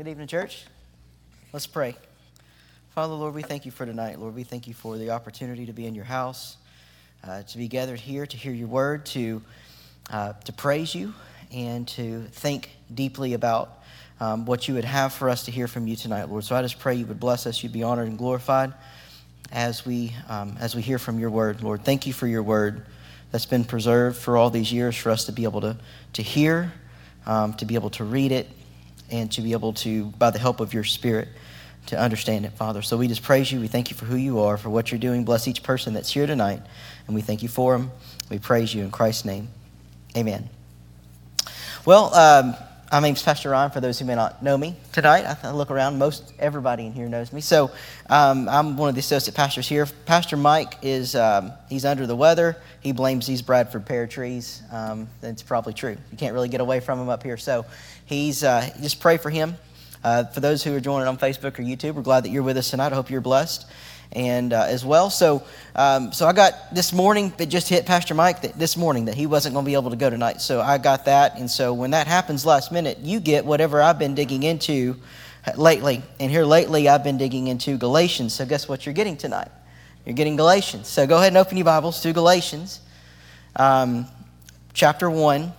Good evening, church. Let's pray. Father, Lord, we thank you for tonight. Lord, we thank you for the opportunity to be in your house, uh, to be gathered here, to hear your word, to, uh, to praise you, and to think deeply about um, what you would have for us to hear from you tonight, Lord. So I just pray you would bless us, you'd be honored and glorified as we, um, as we hear from your word, Lord. Thank you for your word that's been preserved for all these years for us to be able to, to hear, um, to be able to read it, and to be able to, by the help of your Spirit, to understand it, Father. So we just praise you. We thank you for who you are, for what you're doing. Bless each person that's here tonight, and we thank you for them. We praise you in Christ's name. Amen. Well, um, my name's Pastor Ryan, for those who may not know me tonight. I look around, most everybody in here knows me. So um, I'm one of the associate pastors here. Pastor Mike is, um, he's under the weather. He blames these Bradford pear trees. Um, that's probably true. You can't really get away from him up here. So he's, uh, just pray for him. Uh, for those who are joining on Facebook or YouTube, we're glad that you're with us tonight. I hope you're blessed and uh, as well. So, um, so I got this morning. It just hit Pastor Mike that this morning that he wasn't going to be able to go tonight. So I got that, and so when that happens last minute, you get whatever I've been digging into lately. And here lately, I've been digging into Galatians. So guess what you're getting tonight? You're getting Galatians. So go ahead and open your Bibles to Galatians, um, chapter one.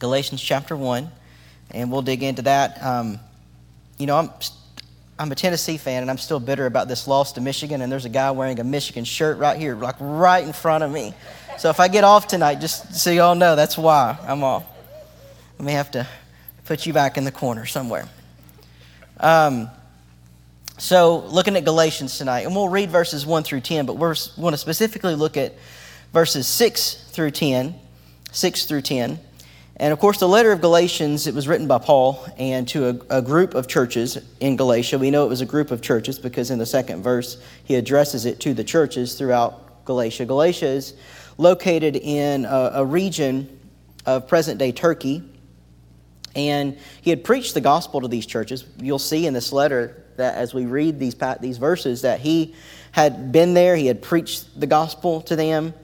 Galatians chapter one, and we'll dig into that. Um, you know, I'm I'm a Tennessee fan and I'm still bitter about this loss to Michigan, and there's a guy wearing a Michigan shirt right here, like right in front of me. So if I get off tonight, just so y'all know, that's why I'm off. I may have to put you back in the corner somewhere. Um, so looking at Galatians tonight, and we'll read verses 1 through 10, but we're want to specifically look at verses 6 through 10, 6 through 10. And of course, the letter of Galatians, it was written by Paul and to a, a, group of churches in Galatia. We know it was a group of churches because in the second verse, he addresses it to the churches throughout Galatia. Galatia is located in a, a region of present day Turkey. And he had preached the gospel to these churches. You'll see in this letter that as we read these, these verses, that he had been there, he had preached the gospel to them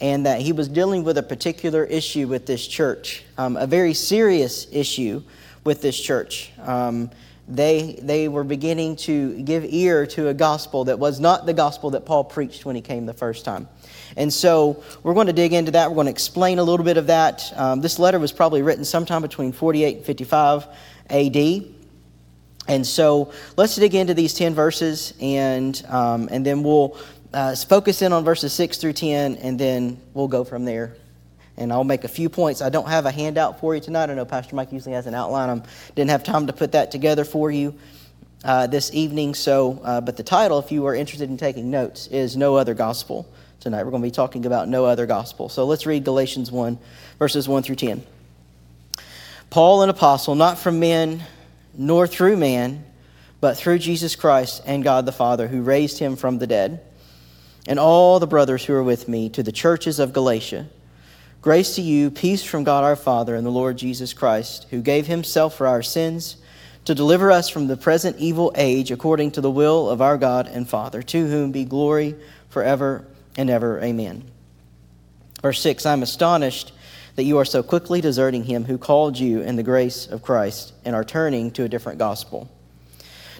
and that he was dealing with a particular issue with this church, um, a very serious issue with this church. Um, they, they were beginning to give ear to a gospel that was not the gospel that Paul preached when he came the first time. And so we're going to dig into that. We're going to explain a little bit of that. Um, this letter was probably written sometime between 48 and 55 AD. And so let's dig into these 10 verses and, um, and then we'll uh, focus in on verses 6 through 10, and then we'll go from there. And I'll make a few points. I don't have a handout for you tonight. I know Pastor Mike usually has an outline. I didn't have time to put that together for you uh, this evening. So, uh, but the title, if you are interested in taking notes, is No Other Gospel. Tonight we're going to be talking about no other gospel. So let's read Galatians 1, verses 1 through 10. Paul, an apostle, not from men nor through man, but through Jesus Christ and God the Father, who raised him from the dead and all the brothers who are with me to the churches of Galatia. Grace to you, peace from God our Father and the Lord Jesus Christ, who gave himself for our sins to deliver us from the present evil age according to the will of our God and Father, to whom be glory forever and ever. Amen. Verse 6 I am astonished that you are so quickly deserting him who called you in the grace of Christ and are turning to a different gospel.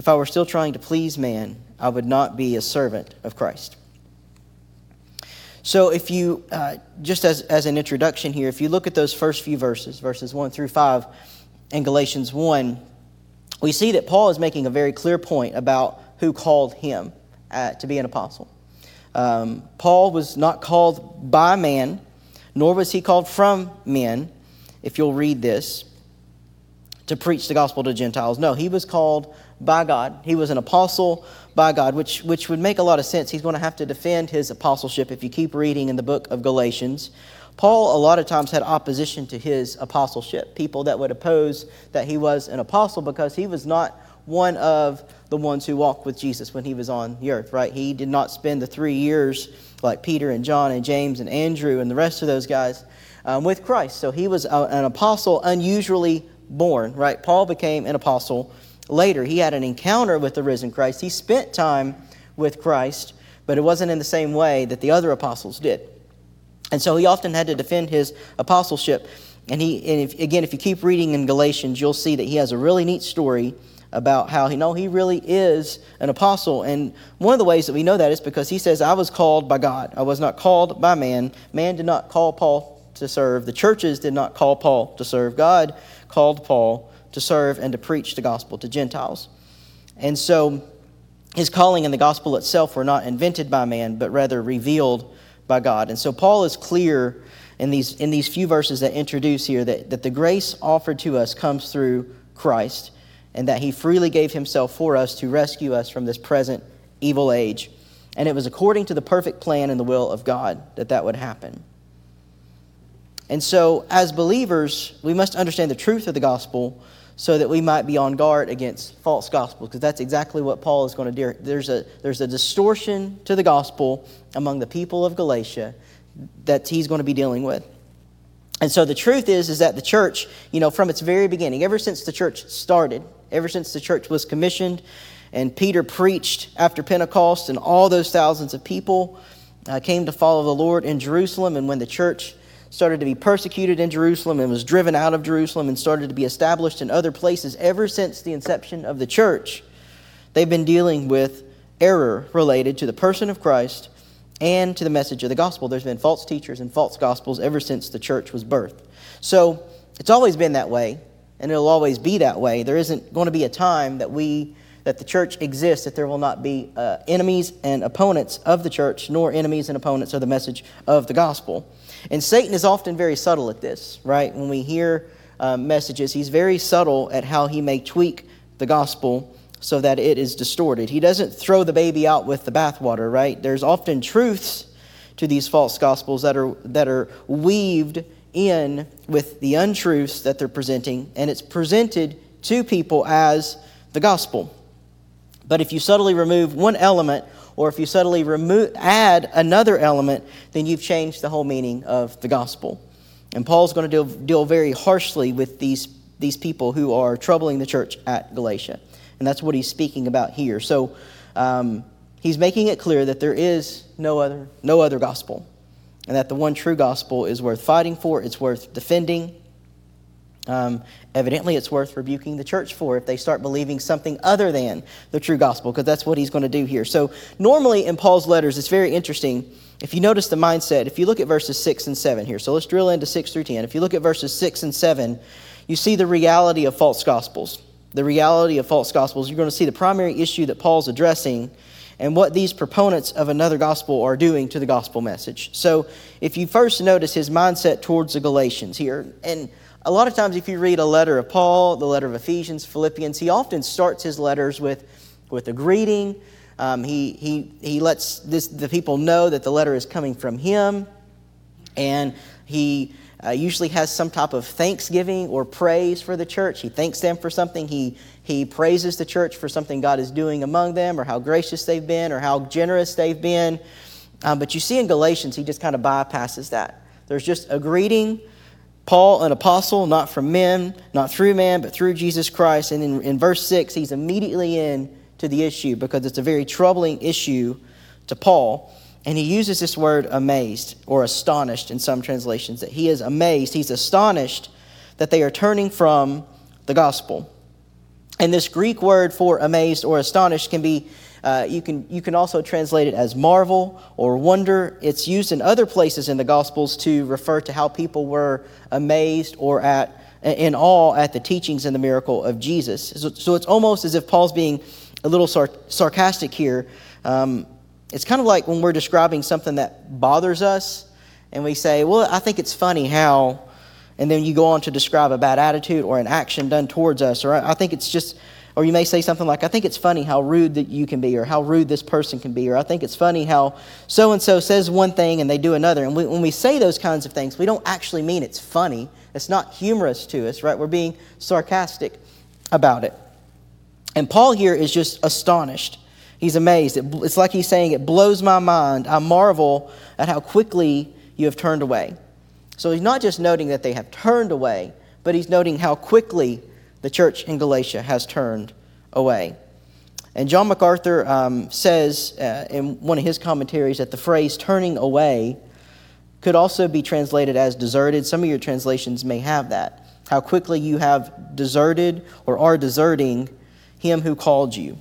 If I were still trying to please man, I would not be a servant of Christ. So, if you, uh, just as, as an introduction here, if you look at those first few verses, verses 1 through 5 in Galatians 1, we see that Paul is making a very clear point about who called him uh, to be an apostle. Um, Paul was not called by man, nor was he called from men, if you'll read this, to preach the gospel to Gentiles. No, he was called by God. He was an apostle by God, which, which would make a lot of sense. He's going to have to defend his apostleship if you keep reading in the book of Galatians. Paul, a lot of times, had opposition to his apostleship, people that would oppose that he was an apostle because he was not one of the ones who walked with Jesus when he was on the earth, right? He did not spend the three years like Peter and John and James and Andrew and the rest of those guys um, with Christ. So he was a, an apostle unusually born, right? Paul became an apostle later. He had an encounter with the risen Christ. He spent time with Christ, but it wasn't in the same way that the other apostles did. And so he often had to defend his apostleship. And he, and if, again, if you keep reading in Galatians, you'll see that he has a really neat story about how he know he really is an apostle. And one of the ways that we know that is because he says, I was called by God. I was not called by man. Man did not call Paul to serve. The churches did not call Paul to serve. God called Paul to serve and to preach the gospel to Gentiles. And so his calling and the gospel itself were not invented by man, but rather revealed by God. And so Paul is clear in these, in these few verses that introduce here that, that the grace offered to us comes through Christ and that he freely gave himself for us to rescue us from this present evil age. And it was according to the perfect plan and the will of God that that would happen. And so, as believers, we must understand the truth of the gospel so that we might be on guard against false gospels, because that's exactly what Paul is going to do. There's a, there's a distortion to the gospel among the people of Galatia that he's going to be dealing with. And so the truth is, is that the church, you know, from its very beginning, ever since the church started, ever since the church was commissioned and Peter preached after Pentecost and all those thousands of people uh, came to follow the Lord in Jerusalem, and when the church started to be persecuted in Jerusalem and was driven out of Jerusalem and started to be established in other places ever since the inception of the church. They've been dealing with error related to the person of Christ and to the message of the gospel. There's been false teachers and false gospels ever since the church was birthed. So it's always been that way, and it'll always be that way. There isn't going to be a time that we that the church exists that there will not be uh, enemies and opponents of the church, nor enemies and opponents of the message of the gospel. And Satan is often very subtle at this, right? When we hear uh, messages, he's very subtle at how he may tweak the gospel so that it is distorted. He doesn't throw the baby out with the bathwater, right? There's often truths to these false gospels that are, that are weaved in with the untruths that they're presenting, and it's presented to people as the gospel. But if you subtly remove one element or if you subtly remove, add another element, then you've changed the whole meaning of the gospel. And Paul's going to deal, deal very harshly with these, these people who are troubling the church at Galatia. And that's what he's speaking about here. So um, he's making it clear that there is no other, no other gospel, and that the one true gospel is worth fighting for, it's worth defending, um, evidently, it's worth rebuking the church for if they start believing something other than the true gospel, because that's what he's going to do here. So, normally in Paul's letters, it's very interesting. If you notice the mindset, if you look at verses 6 and 7 here, so let's drill into 6 through 10. If you look at verses 6 and 7, you see the reality of false gospels. The reality of false gospels. You're going to see the primary issue that Paul's addressing and what these proponents of another gospel are doing to the gospel message. So, if you first notice his mindset towards the Galatians here, and a lot of times, if you read a letter of Paul, the letter of Ephesians, Philippians, he often starts his letters with, with a greeting. Um, he, he, he lets this, the people know that the letter is coming from him. And he uh, usually has some type of thanksgiving or praise for the church. He thanks them for something. He, he praises the church for something God is doing among them, or how gracious they've been, or how generous they've been. Um, but you see in Galatians, he just kind of bypasses that. There's just a greeting Paul, an apostle, not from men, not through man, but through Jesus Christ. And in, in verse 6, he's immediately in to the issue because it's a very troubling issue to Paul. And he uses this word amazed or astonished in some translations, that he is amazed. He's astonished that they are turning from the gospel. And this Greek word for amazed or astonished can be uh, you, can, you can also translate it as marvel or wonder. It's used in other places in the Gospels to refer to how people were amazed or at, in awe at the teachings and the miracle of Jesus. So, so it's almost as if Paul's being a little sar- sarcastic here. Um, it's kind of like when we're describing something that bothers us and we say, Well, I think it's funny how, and then you go on to describe a bad attitude or an action done towards us, or I think it's just or you may say something like, I think it's funny how rude that you can be, or how rude this person can be, or I think it's funny how so and so says one thing and they do another. And we, when we say those kinds of things, we don't actually mean it's funny. It's not humorous to us, right? We're being sarcastic about it. And Paul here is just astonished. He's amazed. It's like he's saying, It blows my mind. I marvel at how quickly you have turned away. So he's not just noting that they have turned away, but he's noting how quickly the church in Galatia has turned away. And John MacArthur um, says uh, in one of his commentaries that the phrase turning away could also be translated as deserted. Some of your translations may have that. How quickly you have deserted or are deserting him who called you.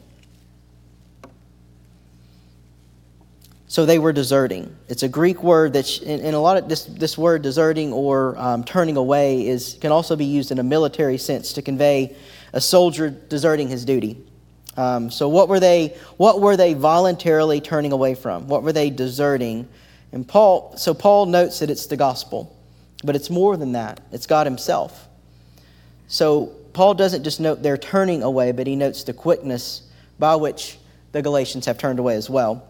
So they were deserting. It's a Greek word that, in, a lot of this, this word deserting or um, turning away is can also be used in a military sense to convey a soldier deserting his duty. Um, so what were they? What were they voluntarily turning away from? What were they deserting? And Paul. So Paul notes that it's the gospel, but it's more than that. It's God Himself. So Paul doesn't just note their turning away, but he notes the quickness by which the Galatians have turned away as well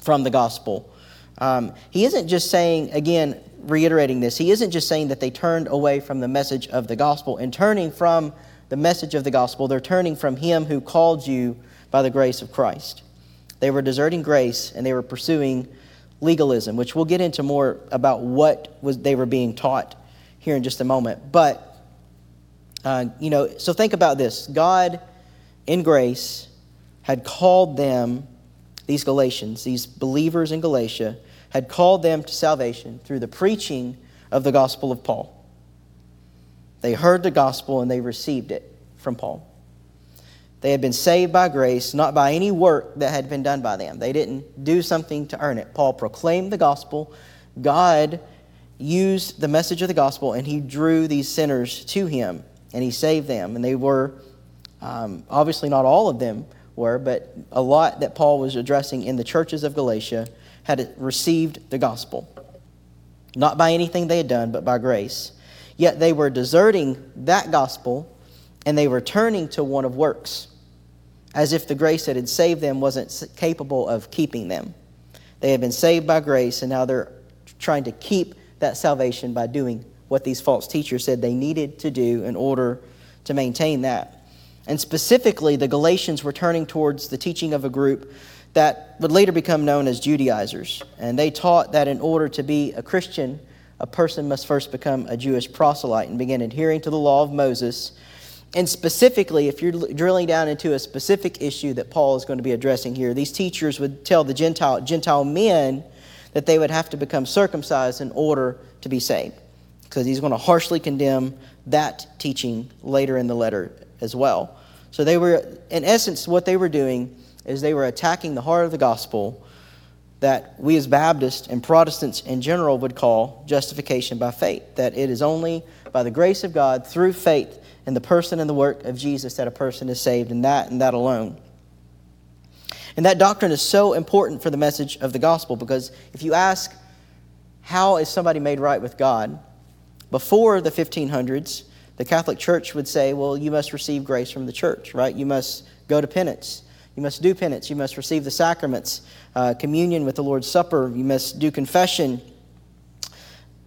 from the gospel. Um, he isn't just saying, again, reiterating this, he isn't just saying that they turned away from the message of the gospel. In turning from the message of the gospel, they're turning from him who called you by the grace of Christ. They were deserting grace and they were pursuing legalism, which we'll get into more about what was they were being taught here in just a moment. But uh, you know, so think about this: God, in grace, had called them these Galatians, these believers in Galatia, had called them to salvation through the preaching of the gospel of Paul. They heard the gospel and they received it from Paul. They had been saved by grace, not by any work that had been done by them. They didn't do something to earn it. Paul proclaimed the gospel. God used the message of the gospel and he drew these sinners to him and he saved them. And they were, um, obviously, not all of them were, but a lot that Paul was addressing in the churches of Galatia had received the gospel. Not by anything they had done, but by grace. Yet they were deserting that gospel and they were turning to one of works, as if the grace that had saved them wasn't capable of keeping them. They had been saved by grace, and now they're trying to keep that salvation by doing what these false teachers said they needed to do in order to maintain that. And specifically, the Galatians were turning towards the teaching of a group that would later become known as Judaizers. And they taught that in order to be a Christian, a person must first become a Jewish proselyte and begin adhering to the law of Moses. And specifically, if you're drilling down into a specific issue that Paul is going to be addressing here, these teachers would tell the Gentile, Gentile men that they would have to become circumcised in order to be saved. Because he's going to harshly condemn that teaching later in the letter as well. So they were, in essence, what they were doing is they were attacking the heart of the gospel that we as Baptists and Protestants in general would call justification by faith. That it is only by the grace of God through faith in the person and the work of Jesus that a person is saved, and that and that alone. And that doctrine is so important for the message of the gospel because if you ask, how is somebody made right with God? Before the 1500s, the Catholic Church would say, well, you must receive grace from the church, right? You must go to penance. You must do penance. You must receive the sacraments, uh, communion with the Lord's Supper. You must do confession.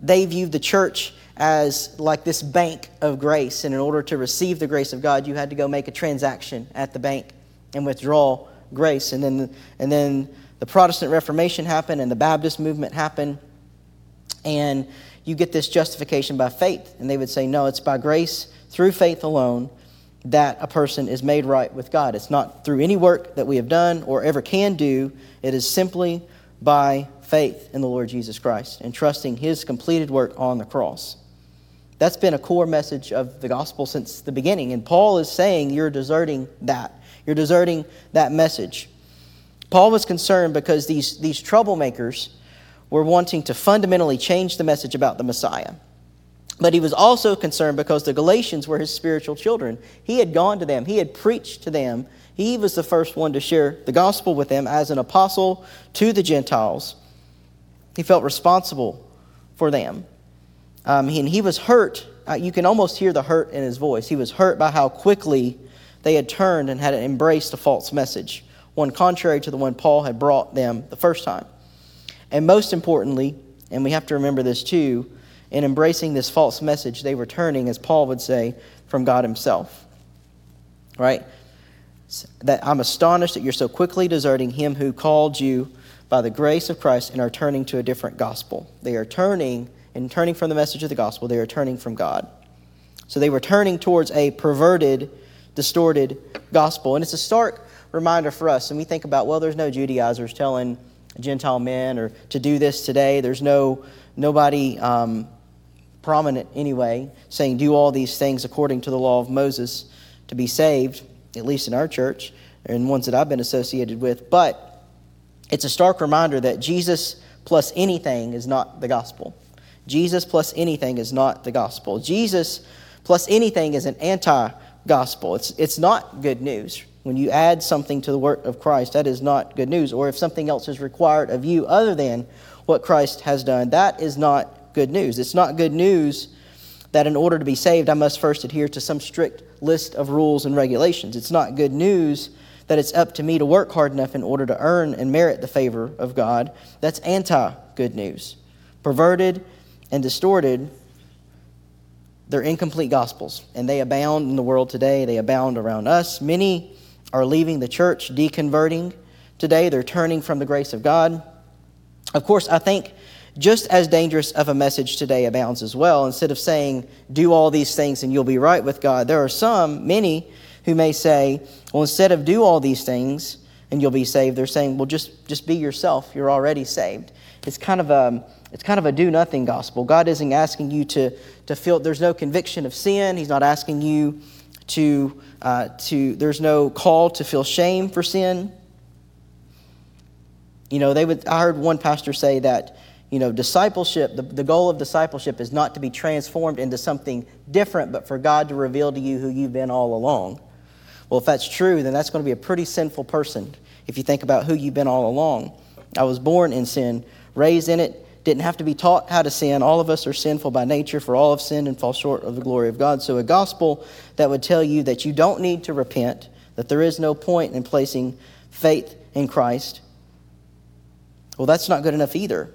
They viewed the church as like this bank of grace. And in order to receive the grace of God, you had to go make a transaction at the bank and withdraw grace. And then, and then the Protestant Reformation happened and the Baptist movement happened. And you get this justification by faith. And they would say, no, it's by grace through faith alone that a person is made right with God. It's not through any work that we have done or ever can do, it is simply by faith in the Lord Jesus Christ and trusting his completed work on the cross. That's been a core message of the gospel since the beginning. And Paul is saying you're deserting that. You're deserting that message. Paul was concerned because these, these troublemakers were wanting to fundamentally change the message about the Messiah. But he was also concerned because the Galatians were his spiritual children. He had gone to them, he had preached to them. He was the first one to share the gospel with them as an apostle to the Gentiles. He felt responsible for them. Um, and he was hurt. Uh, you can almost hear the hurt in his voice. He was hurt by how quickly they had turned and had embraced a false message, one contrary to the one Paul had brought them the first time. And most importantly, and we have to remember this too, in embracing this false message, they were turning, as Paul would say, from God Himself. Right? that I'm astonished that you're so quickly deserting him who called you by the grace of Christ and are turning to a different gospel. They are turning, and turning from the message of the gospel, they are turning from God. So they were turning towards a perverted, distorted gospel. And it's a stark reminder for us. And we think about, well, there's no Judaizers telling Gentile men or to do this today. There's no nobody um, prominent anyway saying do all these things according to the law of Moses to be saved, at least in our church and ones that I've been associated with. But it's a stark reminder that Jesus plus anything is not the gospel. Jesus plus anything is not the gospel. Jesus plus anything is an anti gospel. It's, it's not good news. When you add something to the work of Christ, that is not good news. Or if something else is required of you other than what Christ has done, that is not good news. It's not good news that in order to be saved, I must first adhere to some strict list of rules and regulations. It's not good news that it's up to me to work hard enough in order to earn and merit the favor of God. That's anti good news. Perverted and distorted, they're incomplete gospels, and they abound in the world today. They abound around us. Many are leaving the church, deconverting today. They're turning from the grace of God. Of course, I think just as dangerous of a message today abounds as well. Instead of saying, do all these things and you'll be right with God, there are some, many, who may say, well, instead of do all these things and you'll be saved, they're saying, well, just, just be yourself. You're already saved. It's kind of a, it's kind of a do nothing gospel. God isn't asking you to, to feel, there's no conviction of sin. He's not asking you to, uh, to, there's no call to feel shame for sin. You know, they would, I heard one pastor say that, you know, discipleship, the, the goal of discipleship is not to be transformed into something different, but for God to reveal to you who you've been all along. Well, if that's true, then that's going to be a pretty sinful person if you think about who you've been all along. I was born in sin, raised in it, didn't have to be taught how to sin. All of us are sinful by nature, for all have sinned and fall short of the glory of God. So, a gospel that would tell you that you don't need to repent, that there is no point in placing faith in Christ, well, that's not good enough either.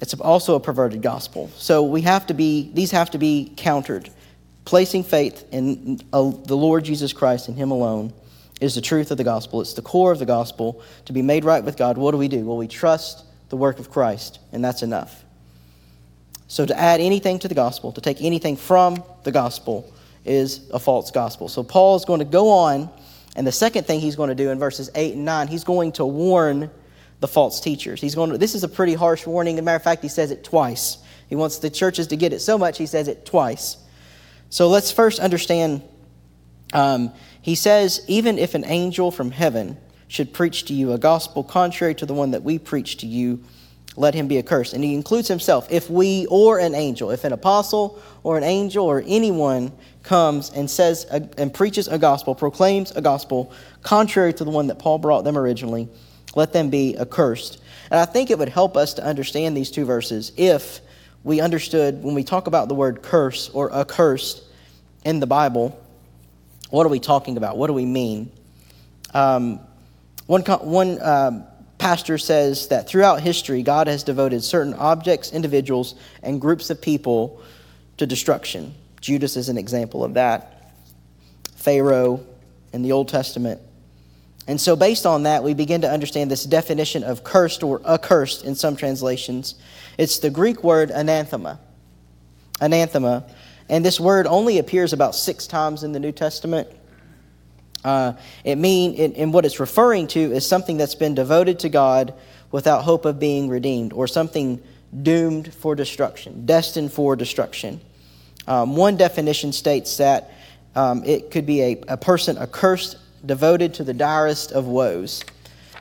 It's also a perverted gospel. So, we have to be, these have to be countered. Placing faith in uh, the Lord Jesus Christ and Him alone is the truth of the gospel. It's the core of the gospel. To be made right with God, what do we do? Well, we trust the work of Christ, and that's enough. So to add anything to the gospel, to take anything from the gospel, is a false gospel. So Paul is going to go on, and the second thing he's going to do in verses 8 and 9, he's going to warn the false teachers. He's going to, this is a pretty harsh warning. As a matter of fact, he says it twice. He wants the churches to get it so much, he says it twice. So let's first understand. Um, he says, even if an angel from heaven should preach to you a gospel contrary to the one that we preach to you, let him be accursed. And he includes himself. If we or an angel, if an apostle or an angel or anyone comes and says a, and preaches a gospel, proclaims a gospel contrary to the one that Paul brought them originally, let them be accursed. And I think it would help us to understand these two verses if we understood when we talk about the word curse or accursed in the Bible, what are we talking about? What do we mean? Um, one, one um, pastor says that throughout history, God has devoted certain objects, individuals, and groups of people to destruction. Judas is an example of that. Pharaoh in the Old Testament. And so, based on that, we begin to understand this definition of cursed or accursed in some translations. It's the Greek word anathema. Anathema. And this word only appears about six times in the New Testament. Uh, it mean and what it's referring to is something that's been devoted to God without hope of being redeemed, or something doomed for destruction, destined for destruction. Um, one definition states that um, it could be a, a person accursed, devoted to the direst of woes.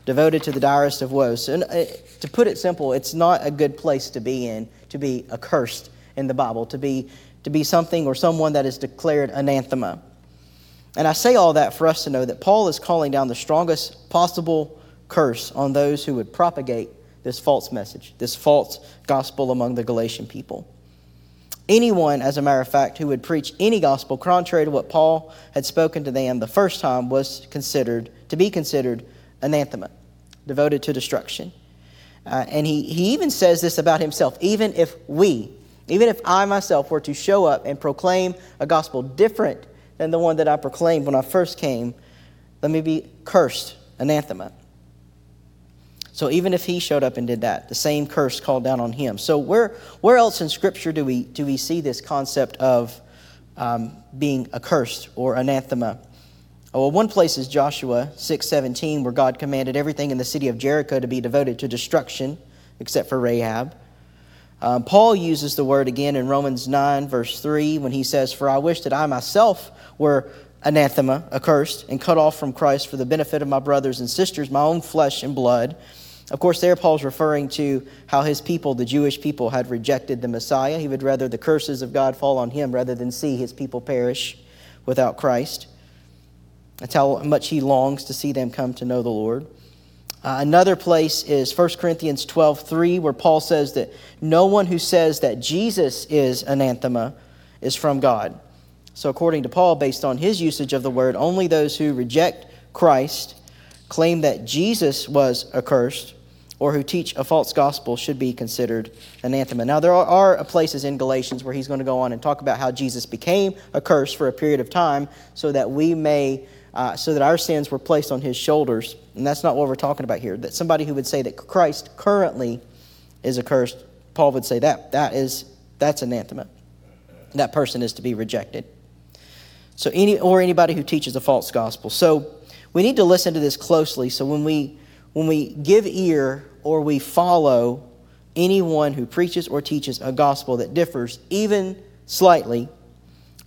Devoted to the direst of woes. And uh, to put it simple, it's not a good place to be in, to be accursed in the Bible, to be, to be something or someone that is declared anathema. And I say all that for us to know that Paul is calling down the strongest possible curse on those who would propagate this false message, this false gospel among the Galatian people. Anyone, as a matter of fact, who would preach any gospel contrary to what Paul had spoken to them the first time was considered to be considered anathema, devoted to destruction. Uh, and he, he even says this about himself even if we, even if I myself were to show up and proclaim a gospel different than the one that I proclaimed when I first came, let me be cursed, anathema. So even if he showed up and did that, the same curse called down on him. So where, where else in Scripture do we, do we see this concept of um, being accursed or anathema? Oh, well, one place is Joshua 6:17, where God commanded everything in the city of Jericho to be devoted to destruction, except for Rahab. Um, Paul uses the word again in Romans 9, verse 3, when he says, For I wish that I myself were anathema, accursed, and cut off from Christ for the benefit of my brothers and sisters, my own flesh and blood. Of course, there Paul's referring to how his people, the Jewish people, had rejected the Messiah. He would rather the curses of God fall on him rather than see his people perish without Christ. That's how much he longs to see them come to know the Lord. Uh, another place is 1 Corinthians 12 3, where Paul says that no one who says that Jesus is anathema is from God. So, according to Paul, based on his usage of the word, only those who reject Christ, claim that Jesus was accursed, or who teach a false gospel should be considered anathema. Now, there are places in Galatians where he's going to go on and talk about how Jesus became a curse for a period of time so that we may uh, so that our sins were placed on his shoulders. And that's not what we're talking about here. That somebody who would say that Christ currently is accursed, Paul would say that that is that's anathema. That person is to be rejected. So any or anybody who teaches a false gospel. So we need to listen to this closely. So when we when we give ear or we follow anyone who preaches or teaches a gospel that differs even slightly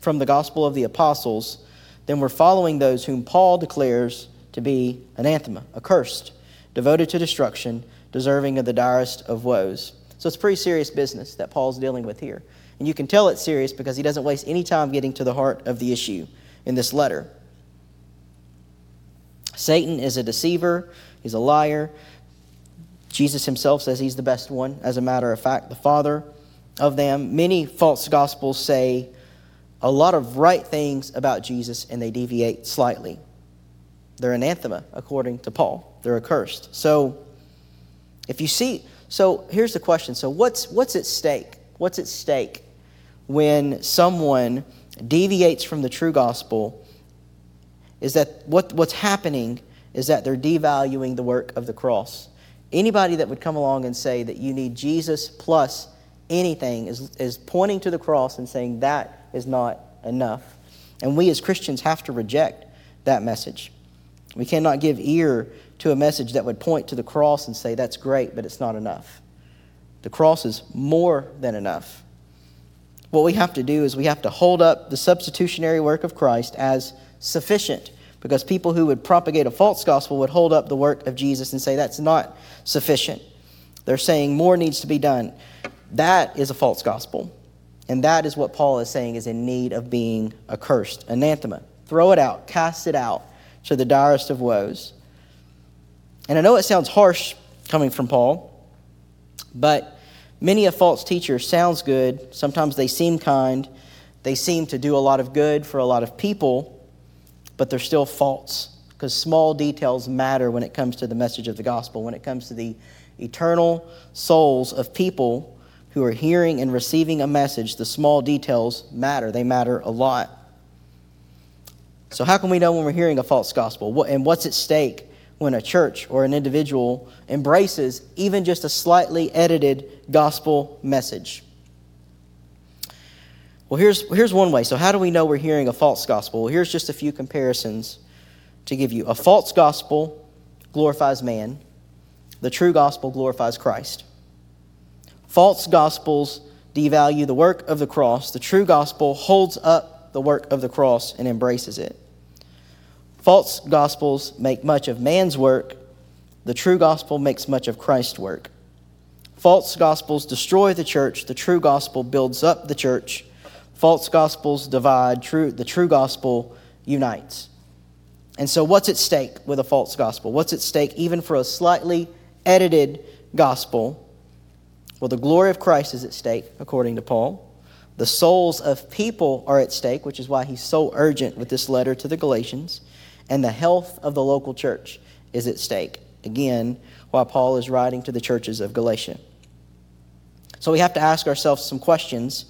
from the gospel of the apostles, then we're following those whom Paul declares to be anathema, accursed, devoted to destruction, deserving of the direst of woes. So it's pretty serious business that Paul's dealing with here. And you can tell it's serious because he doesn't waste any time getting to the heart of the issue in this letter. Satan is a deceiver, he's a liar. Jesus himself says he's the best one, as a matter of fact, the father of them. Many false gospels say a lot of right things about Jesus and they deviate slightly. They're anathema, according to Paul. They're accursed. So, if you see, so here's the question. So, what's, what's at stake? What's at stake when someone deviates from the true gospel? Is that what, what's happening is that they're devaluing the work of the cross. Anybody that would come along and say that you need Jesus plus anything is, is pointing to the cross and saying that is not enough. And we as Christians have to reject that message. We cannot give ear to a message that would point to the cross and say, that's great, but it's not enough. The cross is more than enough. What we have to do is we have to hold up the substitutionary work of Christ as sufficient because people who would propagate a false gospel would hold up the work of Jesus and say that's not sufficient. They're saying more needs to be done. That is a false gospel. And that is what Paul is saying is in need of being accursed, anathema. Throw it out, cast it out to the direst of woes. And I know it sounds harsh coming from Paul, but many a false teacher sounds good. Sometimes they seem kind. They seem to do a lot of good for a lot of people, but they're still false because small details matter when it comes to the message of the gospel, when it comes to the eternal souls of people who are hearing and receiving a message, the small details matter. They matter a lot. So, how can we know when we're hearing a false gospel? And what's at stake when a church or an individual embraces even just a slightly edited gospel message? Well, here's, here's one way. So, how do we know we're hearing a false gospel? Well, here's just a few comparisons to give you. A false gospel glorifies man, the true gospel glorifies Christ. False gospels devalue the work of the cross. The true gospel holds up the work of the cross and embraces it. False gospels make much of man's work. The true gospel makes much of Christ's work. False gospels destroy the church. The true gospel builds up the church. False gospels divide. True, the true gospel unites. And so, what's at stake with a false gospel? What's at stake even for a slightly edited gospel? Well, the glory of Christ is at stake, according to Paul. The souls of people are at stake, which is why he's so urgent with this letter to the Galatians. And the health of the local church is at stake, again, while Paul is writing to the churches of Galatia. So we have to ask ourselves some questions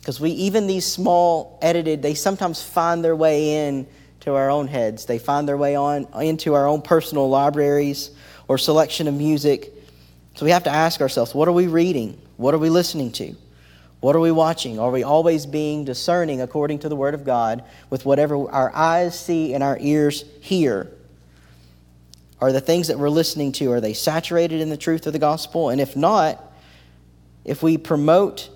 Because we even these small edited, they sometimes find their way in to our own heads. They find their way on into our own personal libraries or selection of music. So we have to ask ourselves, what are we reading? What are we listening to? What are we watching? Are we always being discerning according to the Word of God with whatever our eyes see and our ears hear? Are the things that we're listening to, are they saturated in the truth of the gospel? And if not, if we promote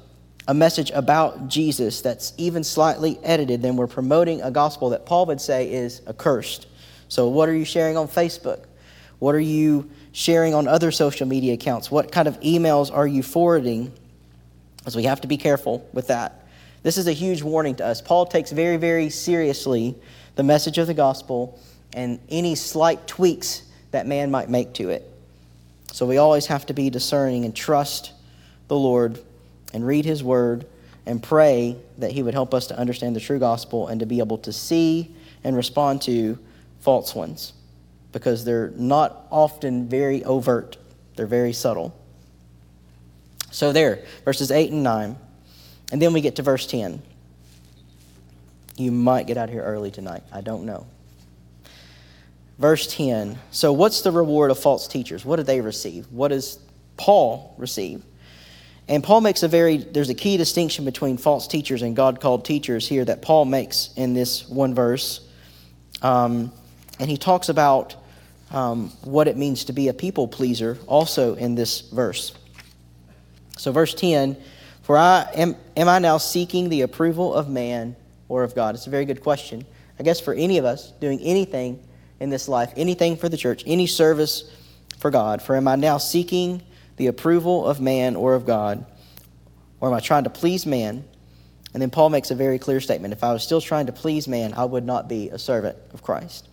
a message about Jesus that's even slightly edited, then we're promoting a gospel that Paul would say is accursed. So, what are you sharing on Facebook? What are you sharing on other social media accounts? What kind of emails are you forwarding? Because we have to be careful with that. This is a huge warning to us. Paul takes very, very seriously the message of the gospel and any slight tweaks that man might make to it. So we always have to be discerning and trust the Lord and read His Word and pray that He would help us to understand the true gospel and to be able to see and respond to false ones because they're not often very overt, they're very subtle. So, there, verses 8 and 9. And then we get to verse 10. You might get out here early tonight. I don't know. Verse 10. So, what's the reward of false teachers? What do they receive? What does Paul receive? And Paul makes a very, there's a key distinction between false teachers and God called teachers here that Paul makes in this one verse. Um, and he talks about um, what it means to be a people pleaser also in this verse. So, verse 10 For I am, am I now seeking the approval of man or of God? It's a very good question. I guess for any of us doing anything in this life, anything for the church, any service for God, for am I now seeking the approval of man or of God? Or am I trying to please man? And then Paul makes a very clear statement. If I was still trying to please man, I would not be a servant of Christ.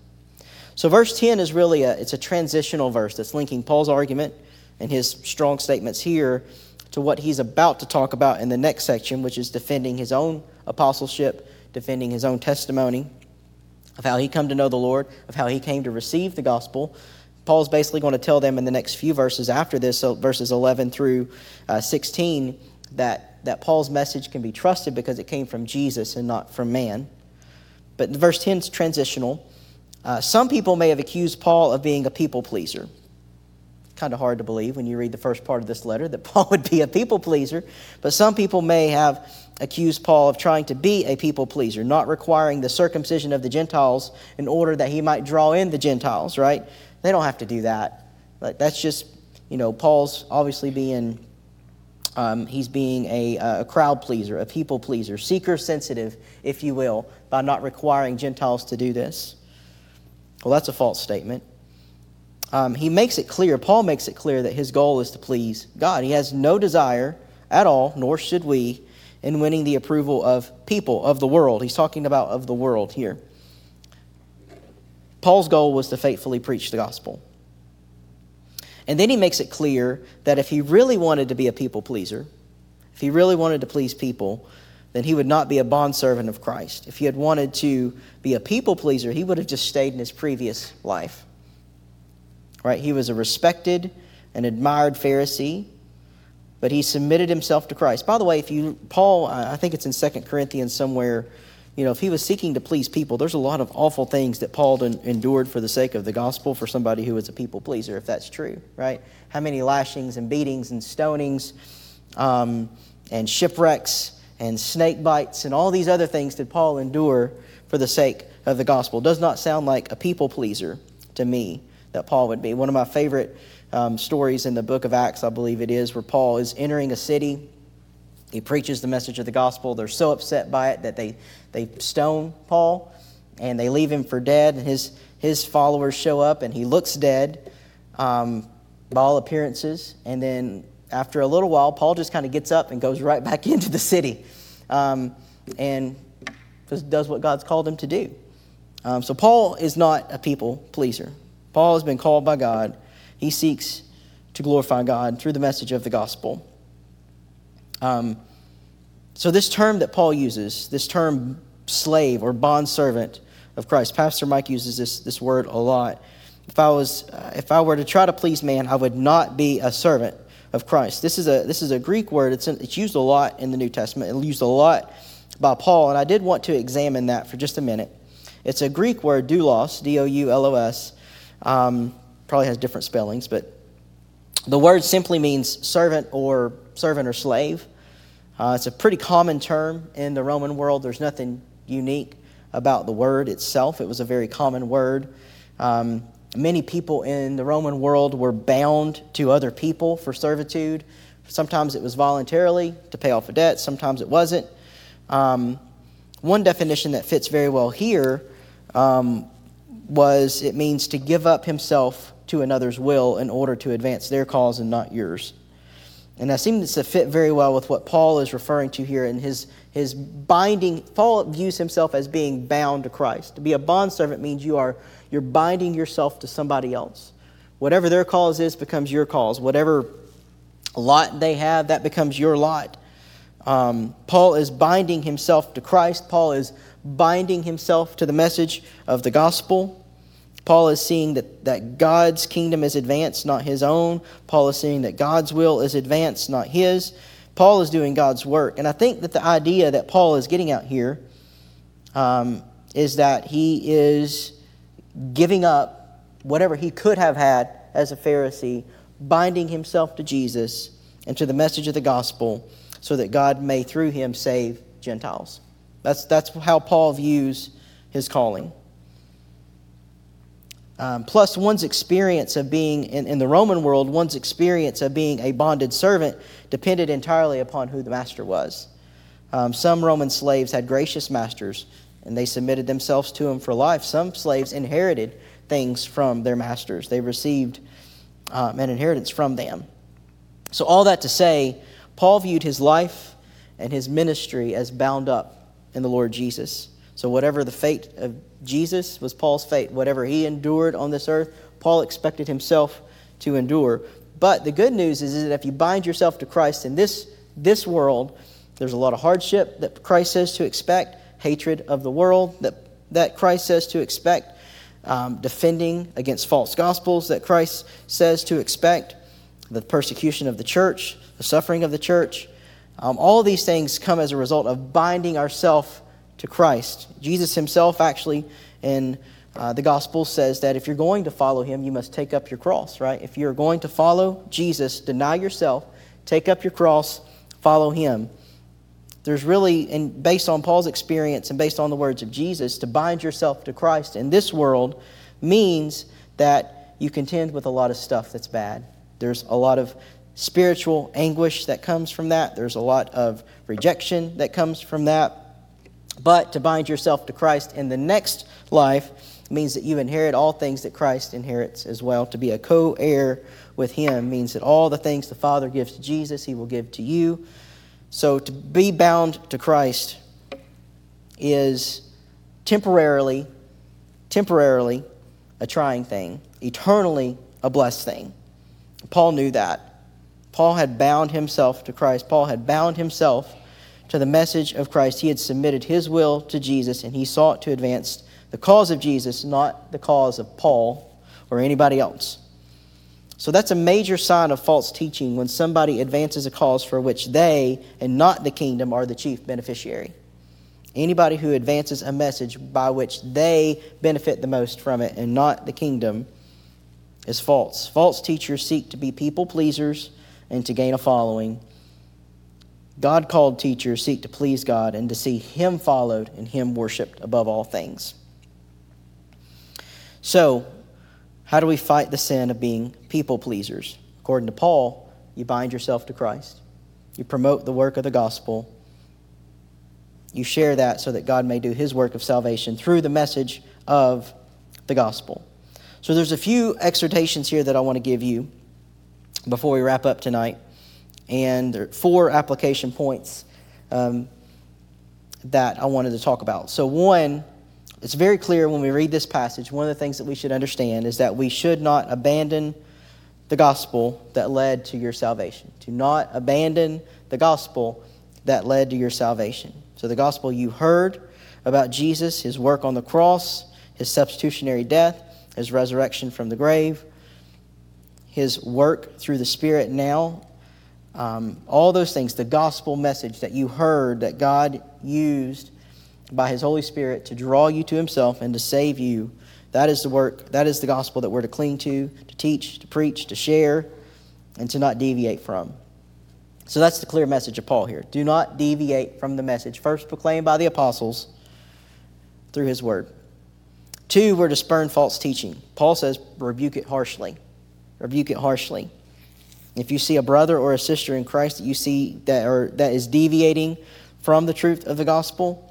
So verse 10 is really a it's a transitional verse that's linking Paul's argument and his strong statements here to what he's about to talk about in the next section, which is defending his own apostleship, defending his own testimony of how he come to know the Lord, of how he came to receive the gospel, Paul's basically going to tell them in the next few verses after this, so verses 11 through uh, 16, that, that Paul's message can be trusted because it came from Jesus and not from man. But verse 10 is transitional. Uh, some people may have accused Paul of being a people pleaser. Kind of hard to believe when you read the first part of this letter that Paul would be a people pleaser. But some people may have accused Paul of trying to be a people pleaser, not requiring the circumcision of the Gentiles in order that he might draw in the Gentiles, right? They don't have to do that. But that's just, you know, Paul's obviously being, um, he's being a, a crowd pleaser, a people pleaser, seeker sensitive, if you will, by not requiring Gentiles to do this. Well, that's a false statement. Um, he makes it clear, Paul makes it clear that his goal is to please God. He has no desire at all, nor should we, in winning the approval of people, of the world. He's talking about of the world here. Paul's goal was to faithfully preach the gospel. And then he makes it clear that if he really wanted to be a people pleaser, if he really wanted to please people, then he would not be a bondservant of Christ. If he had wanted to be a people pleaser, he would have just stayed in his previous life. Right? He was a respected and admired Pharisee, but he submitted himself to Christ. By the way, if you Paul, I think it's in Second Corinthians somewhere, you know, if he was seeking to please people, there's a lot of awful things that Paul endured for the sake of the gospel for somebody who was a people pleaser, if that's true, right? How many lashings and beatings and stonings um, and shipwrecks and snake bites and all these other things did Paul endure for the sake of the gospel? Does not sound like a people pleaser to me that Paul would be. One of my favorite um, stories in the book of Acts, I believe it is, where Paul is entering a city he preaches the message of the gospel. They're so upset by it that they, they stone Paul and they leave him for dead. And his, his followers show up and he looks dead um, by all appearances. And then after a little while, Paul just kind of gets up and goes right back into the city um, and just does what God's called him to do. Um, so Paul is not a people pleaser. Paul has been called by God. He seeks to glorify God through the message of the gospel. Um, so, this term that Paul uses, this term slave or bond servant of Christ, Pastor Mike uses this, this word a lot. If I, was, uh, if I were to try to please man, I would not be a servant of Christ. This is a, this is a Greek word. It's, in, it's used a lot in the New Testament. It's used a lot by Paul, and I did want to examine that for just a minute. It's a Greek word, doulos, D O U L O S. Um, probably has different spellings, but the word simply means servant or servant or slave. Uh, it's a pretty common term in the Roman world. There's nothing unique about the word itself. It was a very common word. Um, many people in the Roman world were bound to other people for servitude. Sometimes it was voluntarily to pay off a debt, sometimes it wasn't. Um, one definition that fits very well here um, was it means to give up himself to another's will in order to advance their cause and not yours. And that seems to fit very well with what Paul is referring to here in his, his binding. Paul views himself as being bound to Christ. To be a bondservant means you are you're binding yourself to somebody else. Whatever their cause is becomes your cause. Whatever lot they have, that becomes your lot. Um, Paul is binding himself to Christ. Paul is binding himself to the message of the gospel. Paul is seeing that, that God's kingdom is advanced, not his own. Paul is seeing that God's will is advanced, not his. Paul is doing God's work. And I think that the idea that Paul is getting out here um, is that he is giving up whatever he could have had as a Pharisee, binding himself to Jesus and to the message of the gospel so that God may, through him, save Gentiles. That's, that's how Paul views his calling. Um, plus, one's experience of being in, in the Roman world, one's experience of being a bonded servant depended entirely upon who the master was. Um, some Roman slaves had gracious masters, and they submitted themselves to him for life. Some slaves inherited things from their masters, they received um, an inheritance from them. So, all that to say, Paul viewed his life and his ministry as bound up in the Lord Jesus. So, whatever the fate of Jesus was Paul's fate. Whatever he endured on this earth, Paul expected himself to endure. But the good news is, is that if you bind yourself to Christ in this, this world, there's a lot of hardship that Christ says to expect, hatred of the world that, that Christ says to expect, um, defending against false gospels that Christ says to expect, the persecution of the church, the suffering of the church. Um, all these things come as a result of binding ourselves to Christ. Jesus himself actually in uh, the gospel says that if you're going to follow him, you must take up your cross, right? If you're going to follow Jesus, deny yourself, take up your cross, follow him. There's really, and based on Paul's experience and based on the words of Jesus, to bind yourself to Christ in this world means that you contend with a lot of stuff that's bad. There's a lot of spiritual anguish that comes from that, there's a lot of rejection that comes from that. But to bind yourself to Christ in the next life means that you inherit all things that Christ inherits as well. To be a co heir with Him means that all the things the Father gives to Jesus, He will give to you. So to be bound to Christ is temporarily, temporarily a trying thing, eternally a blessed thing. Paul knew that. Paul had bound himself to Christ. Paul had bound himself to the message of Christ. He had submitted his will to Jesus and he sought to advance the cause of Jesus, not the cause of Paul or anybody else. So that's a major sign of false teaching when somebody advances a cause for which they and not the kingdom are the chief beneficiary. Anybody who advances a message by which they benefit the most from it and not the kingdom is false. False teachers seek to be people pleasers and to gain a following. God called teachers seek to please God and to see Him followed and Him worshiped above all things. So, how do we fight the sin of being people pleasers? According to Paul, you bind yourself to Christ, you promote the work of the gospel, you share that so that God may do His work of salvation through the message of the gospel. So, there's a few exhortations here that I want to give you before we wrap up tonight and there are four application points um, that I wanted to talk about. So, one, it's very clear when we read this passage, one of the things that we should understand is that we should not abandon the gospel that led to your salvation. Do not abandon the gospel that led to your salvation. So, the gospel you heard about Jesus, his work on the cross, his substitutionary death, his resurrection from the grave, his work through the Spirit now um, all those things, the gospel message that you heard that God used by His Holy Spirit to draw you to Himself and to save you, that is the work, that is the gospel that we're to cling to, to teach, to preach, to share, and to not deviate from. So that's the clear message of Paul here. Do not deviate from the message first proclaimed by the apostles through his word. Two, we're to spurn false teaching. Paul says, rebuke it harshly. Rebuke it harshly. If you see a brother or a sister in Christ that you see that, or, that is deviating from the truth of the gospel,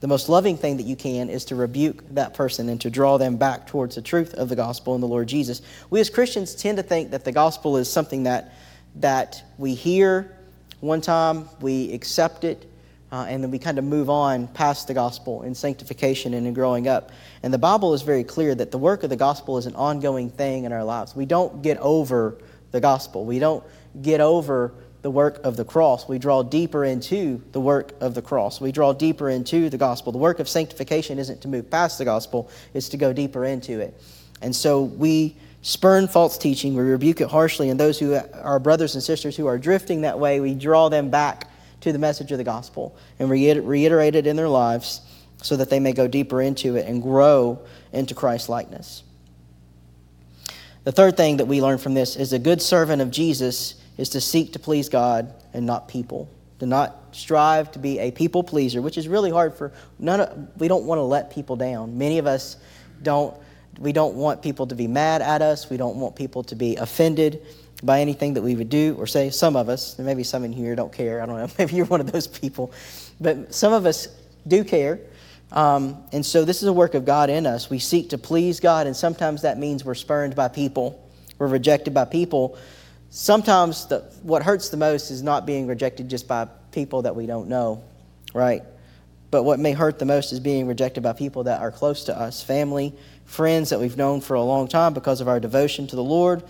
the most loving thing that you can is to rebuke that person and to draw them back towards the truth of the gospel and the Lord Jesus. We as Christians tend to think that the gospel is something that, that we hear one time, we accept it, uh, and then we kind of move on past the gospel in sanctification and in growing up. And the Bible is very clear that the work of the gospel is an ongoing thing in our lives. We don't get over the gospel, we don't get over the work of the cross. We draw deeper into the work of the cross. We draw deeper into the gospel. The work of sanctification isn't to move past the gospel, it's to go deeper into it. And so we spurn false teaching, we rebuke it harshly, and those who are brothers and sisters who are drifting that way, we draw them back to the message of the gospel and reiterate it in their lives so that they may go deeper into it and grow into Christ likeness. The third thing that we learn from this is a good servant of Jesus is to seek to please God and not people. To not strive to be a people pleaser, which is really hard for none of, we don't want to let people down. Many of us don't we don't want people to be mad at us. We don't want people to be offended by anything that we would do or say. Some of us, maybe some in here don't care. I don't know. Maybe you're one of those people. But some of us do care. Um, and so this is a work of God in us. We seek to please God, and sometimes that means we're spurned by people, we're rejected by people sometimes the, what hurts the most is not being rejected just by people that we don't know, right? But what may hurt the most is being rejected by people that are close to us family, friends that we've known for a long time because of our devotion to the Lord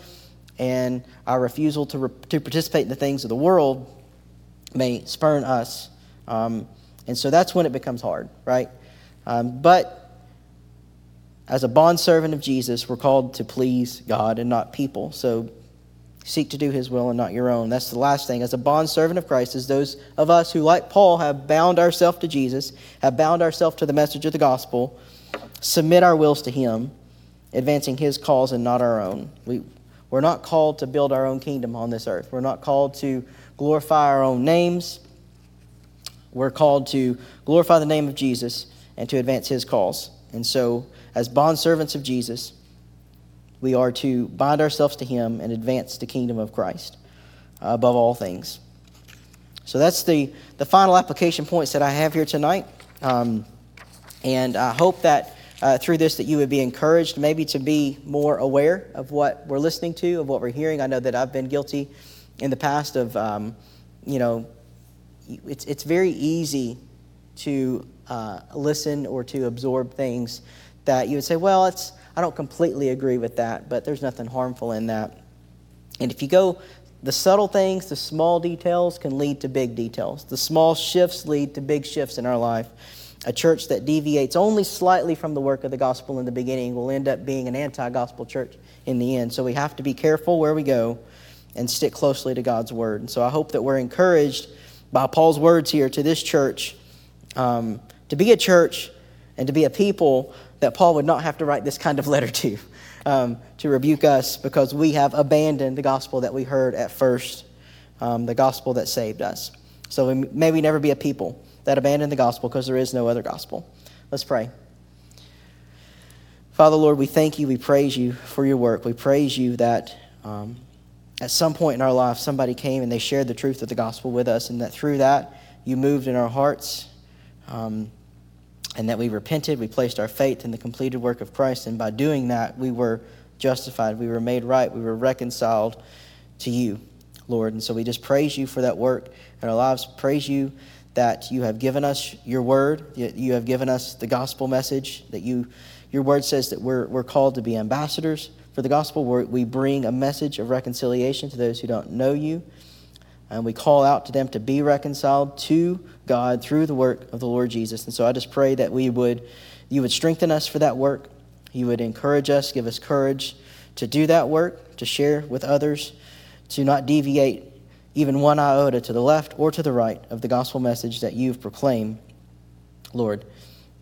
and our refusal to, re- to participate in the things of the world may spurn us. Um, and so that's when it becomes hard, right? Um, but as a bondservant of Jesus, we're called to please God and not people. So Seek to do his will and not your own. That's the last thing. As a bondservant of Christ, as those of us who, like Paul, have bound ourselves to Jesus, have bound ourselves to the message of the gospel, submit our wills to him, advancing his cause and not our own. We, we're not called to build our own kingdom on this earth. We're not called to glorify our own names. We're called to glorify the name of Jesus and to advance his cause. And so, as bondservants of Jesus, we are to bind ourselves to Him and advance the kingdom of Christ uh, above all things. So that's the, the final application points that I have here tonight. Um, and I hope that uh, through this that you would be encouraged maybe to be more aware of what we're listening to, of what we're hearing. I know that I've been guilty in the past of, um, you know, it's, it's very easy to uh, listen or to absorb things that you would say, well, it's, I don't completely agree with that, but there's nothing harmful in that. And if you go, the subtle things, the small details can lead to big details. The small shifts lead to big shifts in our life. A church that deviates only slightly from the work of the gospel in the beginning will end up being an anti gospel church in the end. So we have to be careful where we go and stick closely to God's word. And so I hope that we're encouraged by Paul's words here to this church um, to be a church and to be a people that Paul would not have to write this kind of letter to, um, to rebuke us because we have abandoned the gospel that we heard at first, um, the gospel that saved us. So we, may we never be a people that abandon the gospel because there is no other gospel. Let's pray. Father, Lord, we thank you, we praise you for your work. We praise you that um, at some point in our life, somebody came and they shared the truth of the gospel with us, and that through that, you moved in our hearts. Um, and that we repented, we placed our faith in the completed work of Christ, and by doing that, we were justified, we were made right, we were reconciled to you, Lord. And so we just praise you for that work in our lives. Praise you that you have given us your word, you have given us the gospel message, that you, your word says that we're, we're called to be ambassadors for the gospel. We're, we bring a message of reconciliation to those who don't know you. And we call out to them to be reconciled to God through the work of the Lord Jesus. And so I just pray that we would, you would strengthen us for that work. You would encourage us, give us courage to do that work, to share with others, to not deviate even one iota to the left or to the right of the gospel message that you've proclaimed, Lord.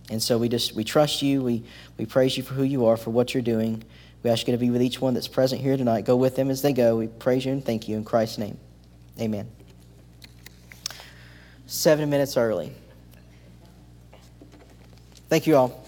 And so we just we trust you. We we praise you for who you are, for what you're doing. We ask you to be with each one that's present here tonight. Go with them as they go. We praise you and thank you in Christ's name. Amen. Seven minutes early. Thank you all.